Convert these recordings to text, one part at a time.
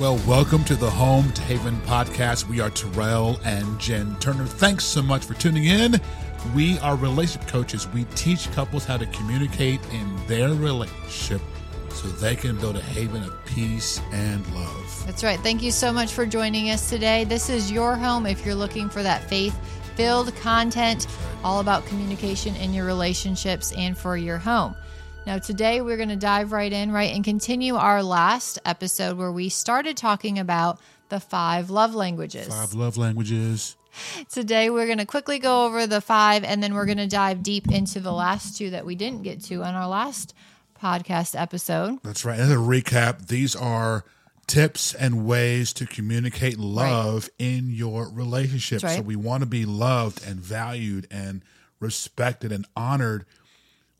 Well, welcome to the Home to Haven podcast. We are Terrell and Jen Turner. Thanks so much for tuning in. We are relationship coaches. We teach couples how to communicate in their relationship so they can build a haven of peace and love. That's right. Thank you so much for joining us today. This is your home if you're looking for that faith filled content all about communication in your relationships and for your home. Now, today we're going to dive right in, right, and continue our last episode where we started talking about the five love languages. Five love languages. Today we're going to quickly go over the five and then we're going to dive deep into the last two that we didn't get to on our last podcast episode. That's right. As a recap, these are tips and ways to communicate love right. in your relationship. Right. So we want to be loved and valued and respected and honored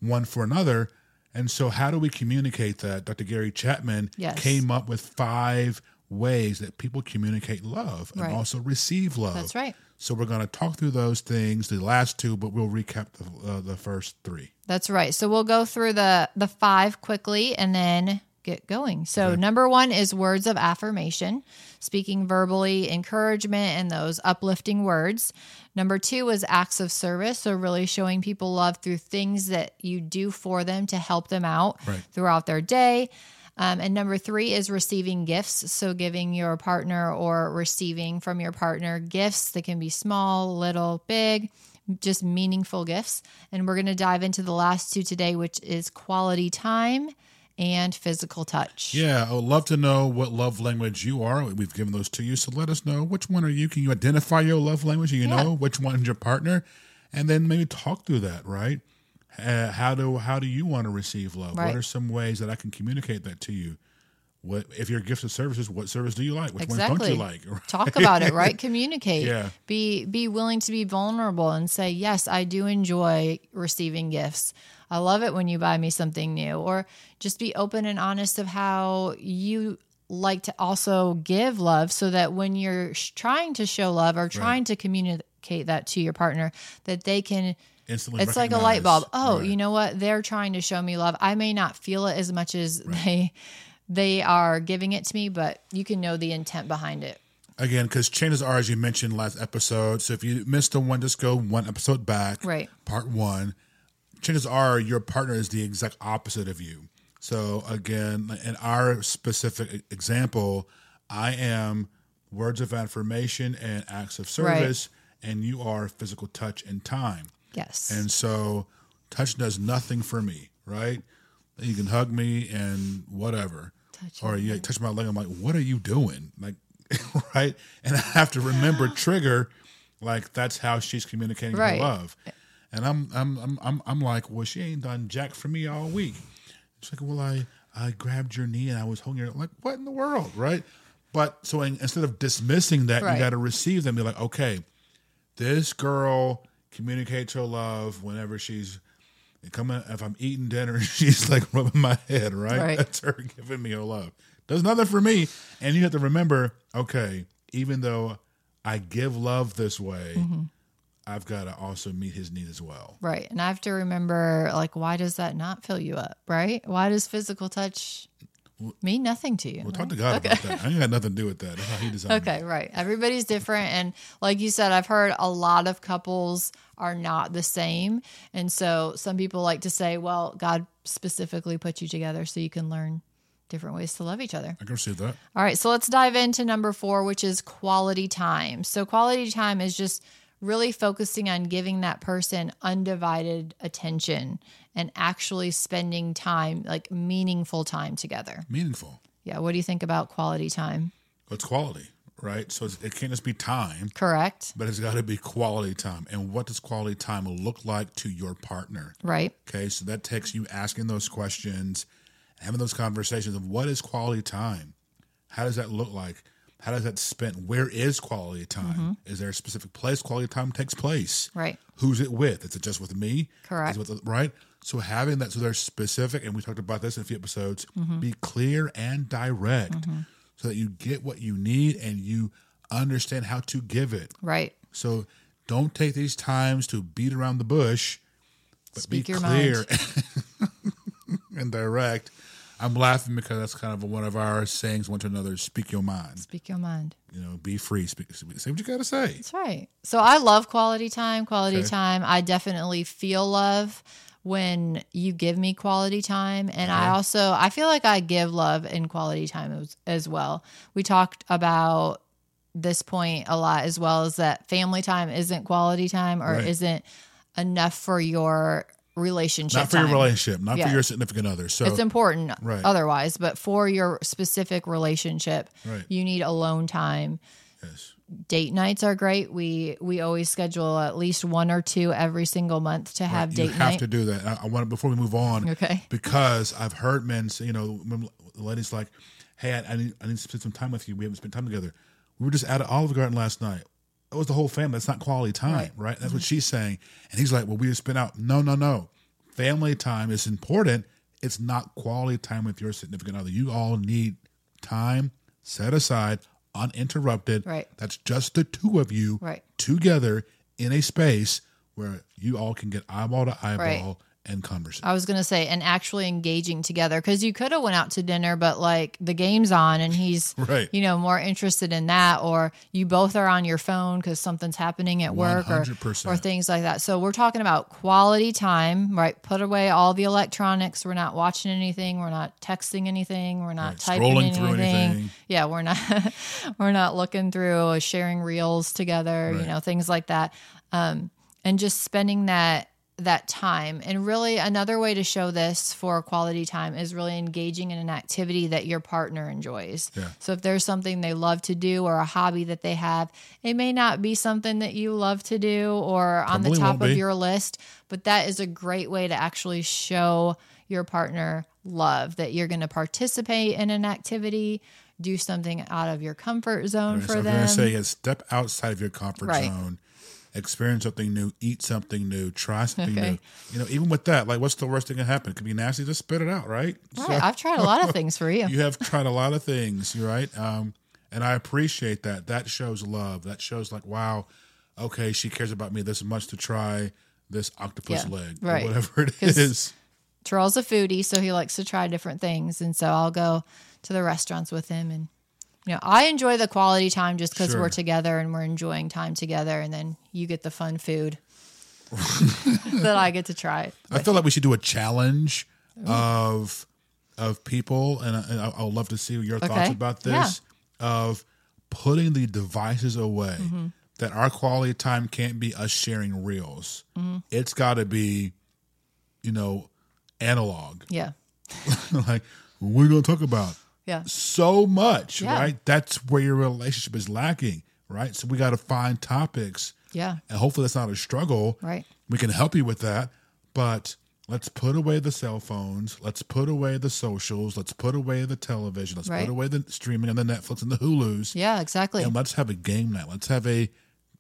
one for another. And so, how do we communicate that? Dr. Gary Chapman yes. came up with five ways that people communicate love and right. also receive love. That's right. So we're going to talk through those things, the last two, but we'll recap the, uh, the first three. That's right. So we'll go through the the five quickly, and then get going. So, okay. number one is words of affirmation, speaking verbally, encouragement, and those uplifting words. Number two is acts of service. So, really showing people love through things that you do for them to help them out right. throughout their day. Um, and number three is receiving gifts. So, giving your partner or receiving from your partner gifts that can be small, little, big just meaningful gifts. And we're going to dive into the last two today, which is quality time and physical touch. Yeah, I would love to know what love language you are. We've given those to you, so let us know which one are you. Can you identify your love language? You yeah. know which one's your partner, and then maybe talk through that. Right? Uh, how do how do you want to receive love? Right. What are some ways that I can communicate that to you? What if your gifts of services? What service do you like? Which exactly. ones don't you like? Right? Talk about it, right? Communicate. Yeah. Be be willing to be vulnerable and say, yes, I do enjoy receiving gifts. I love it when you buy me something new, or just be open and honest of how you like to also give love so that when you're trying to show love or trying right. to communicate that to your partner that they can Instantly it's like a light bulb. Oh right. you know what? They're trying to show me love. I may not feel it as much as right. they they are giving it to me but you can know the intent behind it. Again because chances are as you mentioned last episode so if you missed the one just go one episode back. Right. Part one chances are your partner is the exact opposite of you. So again, in our specific example, I am words of affirmation and acts of service, right. and you are physical touch and time. Yes. And so touch does nothing for me, right? You can hug me and whatever. Touch or you touch my leg, I'm like, what are you doing? Like, right? And I have to remember trigger, like that's how she's communicating right. her love. And I'm I'm I'm I'm, I'm like, well, she ain't done jack for me all week. She's like, well, I I grabbed your knee and I was holding her. Like, what in the world, right? But so instead of dismissing that, right. you got to receive them. Be like, okay, this girl communicates her love whenever she's coming. If I'm eating dinner, she's like rubbing my head, right? right? That's her giving me her love. Does nothing for me. And you have to remember, okay, even though I give love this way. Mm-hmm I've got to also meet his need as well. Right. And I have to remember, like, why does that not fill you up? Right. Why does physical touch mean nothing to you? Well, right? talk to God okay. about that. I ain't got nothing to do with that. That's how he designed Okay. Me. Right. Everybody's different. And like you said, I've heard a lot of couples are not the same. And so some people like to say, well, God specifically put you together so you can learn different ways to love each other. I can see that. All right, so let's dive into number four, which is quality time. So, quality time is just really focusing on giving that person undivided attention and actually spending time, like meaningful time together. Meaningful. Yeah. What do you think about quality time? It's quality, right? So it can't just be time. Correct. But it's got to be quality time. And what does quality time look like to your partner? Right. Okay. So that takes you asking those questions, having those conversations of what is quality time? How does that look like? How does that spend? Where is quality time? Mm-hmm. Is there a specific place quality time takes place? Right. Who's it with? Is it just with me? Correct. With right. So having that, so they're specific, and we talked about this in a few episodes. Mm-hmm. Be clear and direct, mm-hmm. so that you get what you need and you understand how to give it. Right. So don't take these times to beat around the bush, but Speak be clear and direct I'm laughing because that's kind of one of our sayings one to another speak your mind. Speak your mind. You know, be free. Speak, say what you got to say. That's right. So I love quality time. Quality Okay. time. I definitely feel love when you give me quality time and I also I feel like I give love in quality time as, as well. We talked about this point a lot as well as that family time isn't quality time or Right. isn't enough for your relationship Not for time. your relationship, not Yeah. for your significant other. So, It's important Right. otherwise, but for your specific relationship, Right. you need alone time. yes. Date nights are great. We we always schedule at least one or two every single month to have you date You have night. to do that. I, I want before we move on. Okay. Because I've heard men say, you know, the lady's like, "Hey, I, I need I need to spend some time with you. We haven't spent time together. We were just at Olive Garden last night. It was the whole family. That's not quality time, Right. right? That's what mm-hmm. she's saying. And he's like, well, we just spent out. No, no, no. Family time is important. It's not quality time with your significant other. You all need time set aside, uninterrupted. Right. That's just the two of you Right. together in a space where you all can get eyeball to eyeball. And conversate. I was gonna say, and actually engaging together because you could have went out to dinner, but like the game's on and he's Right. you know more interested in that, or you both are on your phone because something's happening at work or 100%. or things like that. So we're talking about quality time, right? Put away all the electronics. We're not watching anything. We're not texting anything. We're not Right. typing Scrolling through anything. anything. Yeah, we're not we're not looking through sharing reels together. You know things like that, um, and just spending that that time. And really, another way to show this for quality time is really engaging in an activity that your partner enjoys. Yeah. So if there's something they love to do or a hobby that they have, it may not be something that you love to do or on the top of be. your list, but that is a great way to actually show your partner love that you're going to participate in an activity, do something out of your comfort zone so for I'm them. going to say is step outside of your comfort Right. zone, experience something new, eat something new, try something Okay. new. You know, even with that, like what's the worst thing that can happen? It could be nasty, just spit it out, right? right. I've tried a lot of things for you. you have tried a lot of things, right? Um, and I appreciate that. That shows love. That shows like, wow, okay, she cares about me this much to try this octopus Yeah, leg right. or whatever it is. Terrell's a foodie, so he likes to try different things. And so I'll go to the restaurants with him. And, you know, I enjoy the quality time just because Sure. we're together and we're enjoying time together. And then you get the fun food that I get to try. I feel like we should do a challenge of of people, and, I, I- I'll love to see your thoughts Okay. about Yeah. this of putting the devices away. Mm-hmm. That our quality time can't be us sharing reels. Mm-hmm. It's got to be, you know, analog. Yeah. like, we're going to talk about? Yeah. so much, Yeah. right? That's where your relationship is lacking, right? So we got to find topics, Yeah. and hopefully that's not a struggle. Right. We can help you with that, but let's put away the cell phones. Let's put away the socials. Let's put away the television. Let's Right. put away the streaming and the Netflix and the Hulus. Yeah, exactly. And let's have a game night. Let's have a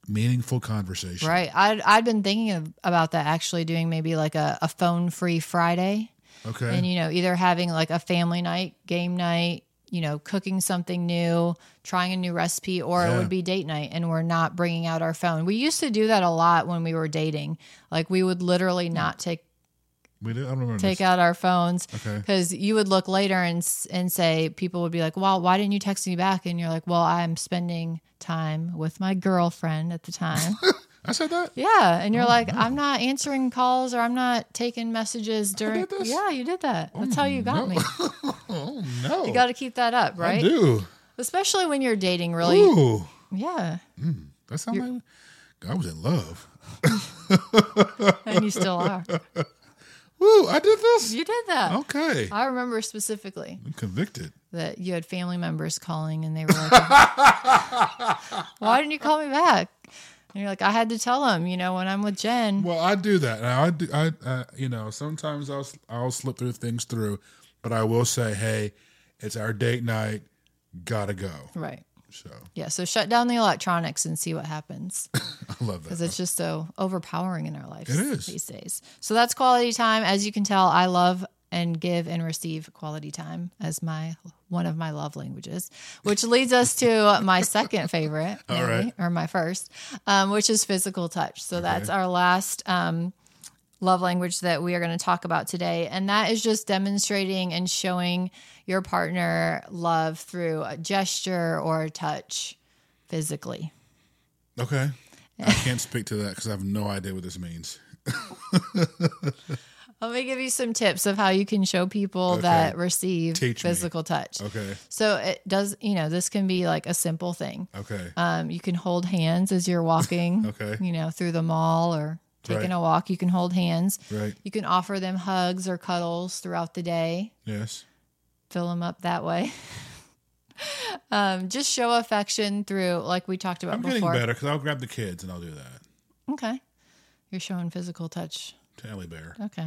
meaningful conversation. Right. I'd, I'd been thinking of, about that actually doing maybe like a, a phone free Friday. Okay. and you know either having like a family night game night you know cooking something new trying a new recipe or it would be date night and we're not bringing out our phone we used to do that a lot when we were dating like we would literally not take we did. I don't remember. take this. out our phones Okay. because you would look later and and say people would be like well why didn't you text me back and you're like well i'm spending time with my girlfriend at the time I said that. yeah and you're oh, like i'm not answering calls or i'm not taking messages during yeah you did that oh, that's how you got me Oh no. You got to keep that up, I right? do. Especially when you're dating, really. Ooh, Yeah. Hmm, that sounds like I was in love. And you still are. Woo! I did this. You did that. Okay. I remember specifically I'm convicted. that you had family members calling and they were like, Why didn't you call me back? And you're like, I had to tell him, you know, when I'm with Jen. Well, I do that. I do. I, uh, you know, sometimes I'll I'll slip through things through, but I will say, hey, it's our date night. Gotta go. Right. So Yeah. So shut down the electronics and see what happens. I love that because it's just so overpowering in our lives It is. these days. So that's quality time. As you can tell, I love and give and receive quality time as my one of my love languages, which leads us to my second favorite, maybe, right. or my first, um, which is physical touch. So that's our last um, love language that we are going to talk about today. And that is just demonstrating and showing your partner love through a gesture or a touch physically. Okay. I can't speak to that because I have no idea what this means. Let me give you some tips of how you can show people Okay. that receive Teach me. physical touch. Okay. So it does, you know, this can be like a simple thing. Okay. Um, you can hold hands as you're walking, Okay. you know, through the mall or taking Right. a walk. You can hold hands. Right. You can offer them hugs or cuddles throughout the day. Yes. Fill them up that way. um, just show affection through, like we talked about I'm getting before. better because I'll grab the kids and I'll do that. Okay, you're showing physical touch. Tally bear. Okay.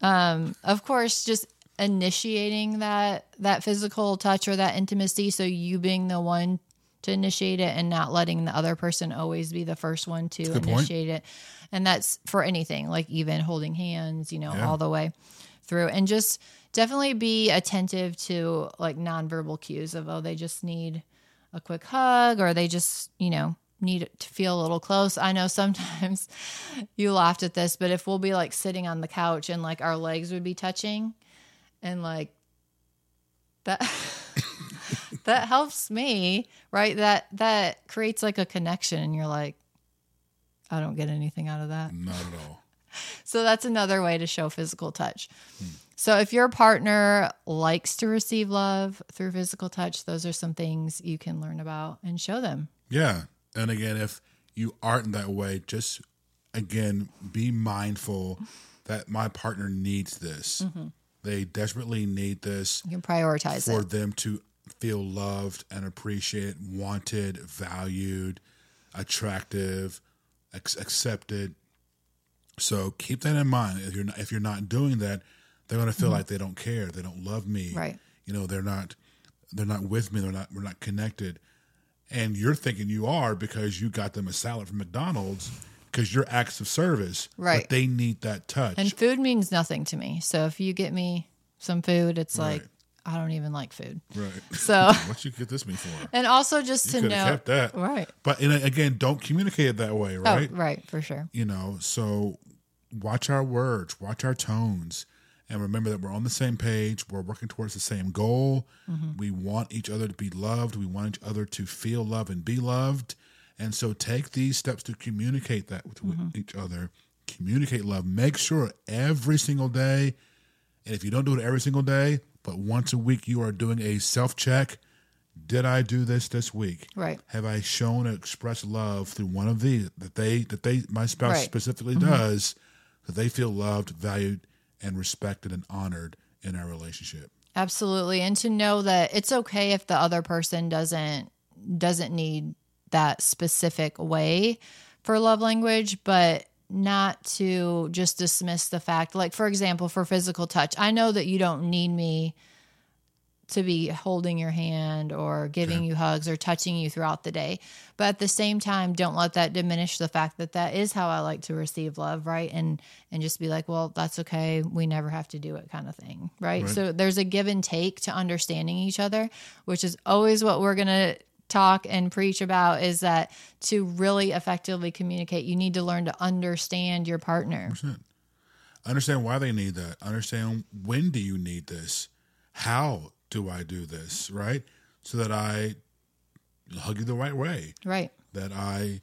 Um, of course, just initiating that that physical touch or that intimacy. So you being the one to initiate it and not letting the other person always be the first one to good point. initiate it. And that's for anything, like even holding hands, you know, Yeah. all the way through. And just definitely be attentive to like nonverbal cues of oh, they just need a quick hug or they just, you know, need to feel a little close. I know sometimes you laughed at this, but if we'll be like sitting on the couch and like our legs would be touching and like that that helps me, right? That that creates like a connection and you're like I don't get anything out of that. Not at all. So that's another way to show physical touch. Hmm. So if your partner likes to receive love through physical touch, those are some things you can learn about and show them. Yeah. And again, if you aren't that way, just again, be mindful that my partner needs this. Mm-hmm. They desperately need this You can prioritize for it. them to feel loved and appreciated, wanted, valued, attractive, ex- accepted. So keep that in mind. If you're not, if you're not doing that, they're going to feel like they don't care. They don't love me. Mm-hmm. Right. You know, they're not they're not with me. They're not we're not connected. And you're thinking you are because you got them a salad from McDonald's because you're acts of service. Right. But they need that touch. And food means nothing to me. So if you get me some food, it's like I don't even like food. right. So what you get this me for? and also just You to know kept that. Right. But and uh, again, don't communicate it that way, oh, right? Oh, right, for sure. You know, so watch our words, watch our tones, and remember that we're on the same page. We're working towards the same goal. Mm-hmm. We want each other to be loved. We want each other to feel love and be loved. And so take these steps to communicate that with, Mm-hmm. each other. Communicate love. Make sure every single day, and if you don't do it every single day, but once a week, you are doing a self check. Did I do this this week? Right. Have I shown or expressed love through one of these that they that they my spouse Right. Mm-hmm. specifically does that they feel loved, valued, and respected and honored in our relationship? Absolutely. And to know that it's okay if the other person doesn't doesn't need that specific way for love language, but not to just dismiss the fact like for example for physical touch. I know that you don't need me to be holding your hand or giving you hugs or touching you throughout the day. But at the same time, don't let that diminish the fact that that is how I like to receive love, right? And and just be like, well, that's okay. We never have to do it, kind of thing, right? Right. So there's a give and take to understanding each other, which is always what we're gonna talk and preach about. Is that to really effectively communicate, you need to learn to understand your partner. Understand why they need that. Understand when do you need this? How do I do this? Right? So that I hug you the right way. Right. That I,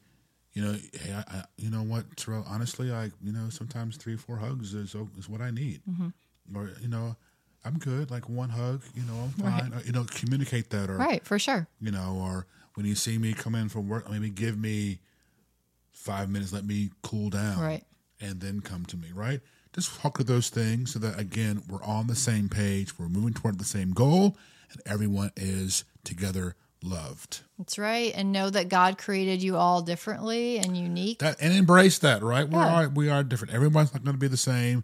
you know, hey, I, I you know what, Terrell, honestly, I, you know, sometimes three or four hugs is is what I need. Mm-hmm. Or, you know, I'm good. Like one hug, you know, I'm fine. Or, you know, communicate that or Right. For sure. you know, or when you see me come in from work, maybe give me five minutes, let me cool down, Right. and then come to me, right? Just talk of those things so that again we're on the same page, we're moving toward the same goal, and everyone is together loved. That's right. And know that God created you all differently and unique. That and embrace that, right? We are we are different. Everyone's not going to be the same.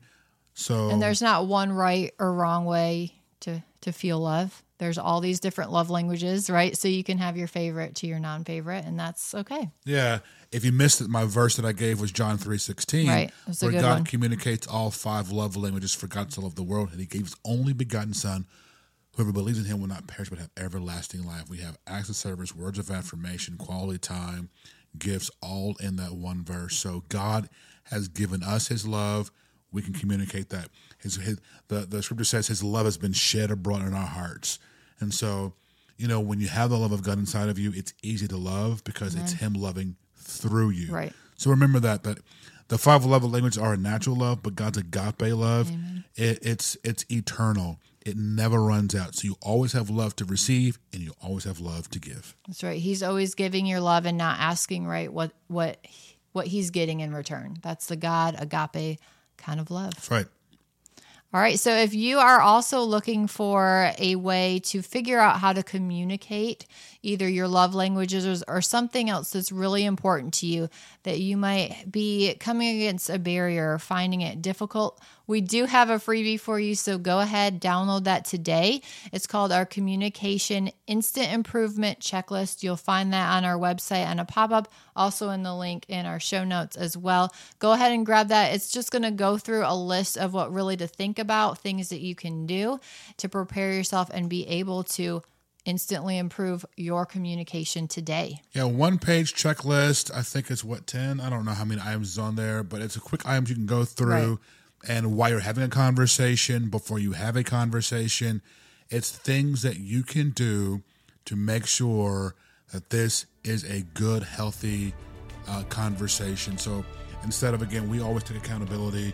So And there's not one right or wrong way to to feel love. There's all these different love languages, right? So you can have your favorite to your non-favorite, and that's okay. Yeah. If you missed it, my verse that I gave was John three sixteen, Right. Where God one. communicates all five love languages for God to love the world, and He gave His only begotten Son. Whoever believes in Him will not perish but have everlasting life. We have acts of service, words of affirmation, quality time, gifts all in that one verse. So God has given us his love. We can communicate that. His, his the, the scripture says his love has been shed abroad in our hearts. And so, you know, when you have the love of God inside of you, it's easy to love because Amen. it's him loving through you. Right. So remember that that the five love languages are a natural love, but God's agape love, it, it's it's eternal. It never runs out. So you always have love to receive and you always have love to give. That's right. He's always giving your love and not asking right what what what he's getting in return. That's the God agape kind of love. That's right. All right. So if you are also looking for a way to figure out how to communicate either your love languages or, or, something else that's really important to you that you might be coming against a barrier or finding it difficult, we do have a freebie for you. So go ahead, download that today. It's called our Communication Instant Improvement Checklist. You'll find that on our website and a pop up, also in the link in our show notes as well. Go ahead and grab that. It's just going to go through a list of what really to think about, things that you can do to prepare yourself and be able to instantly improve your communication today. Yeah, one page checklist. I think it's what, 10? I don't know how many items is on there, but it's a quick items you can go through. Right. And while you're having a conversation, before you have a conversation, it's things that you can do to make sure that this is a good, healthy uh, conversation. So instead of, again, we always take accountability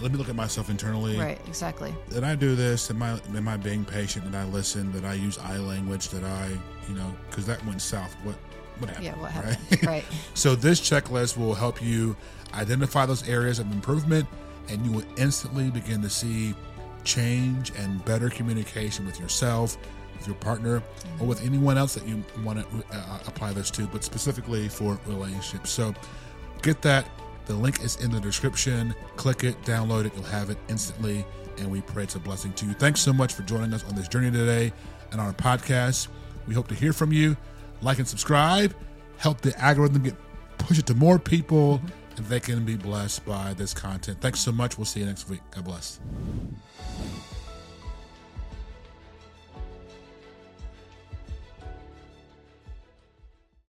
let me look at myself internally. Right, exactly. Did I do this? Am I am I being patient? Did I listen? Did I use I language? Did I, you know, because that went south. What what happened? Yeah, what happened? Right. right. so this checklist will help you identify those areas of improvement, and you will instantly begin to see change and better communication with yourself, with your partner, mm-hmm. or with anyone else that you want to uh, apply this to, but specifically for relationships. So get that the link is in the description. Click it, download it, you'll have it instantly. And we pray it's a blessing to you. Thanks so much for joining us on this journey today and on our podcast. We hope to hear from you. Like and subscribe. Help the algorithm get push it to more people mm-hmm. and they can be blessed by this content. Thanks so much. We'll see you next week. God bless.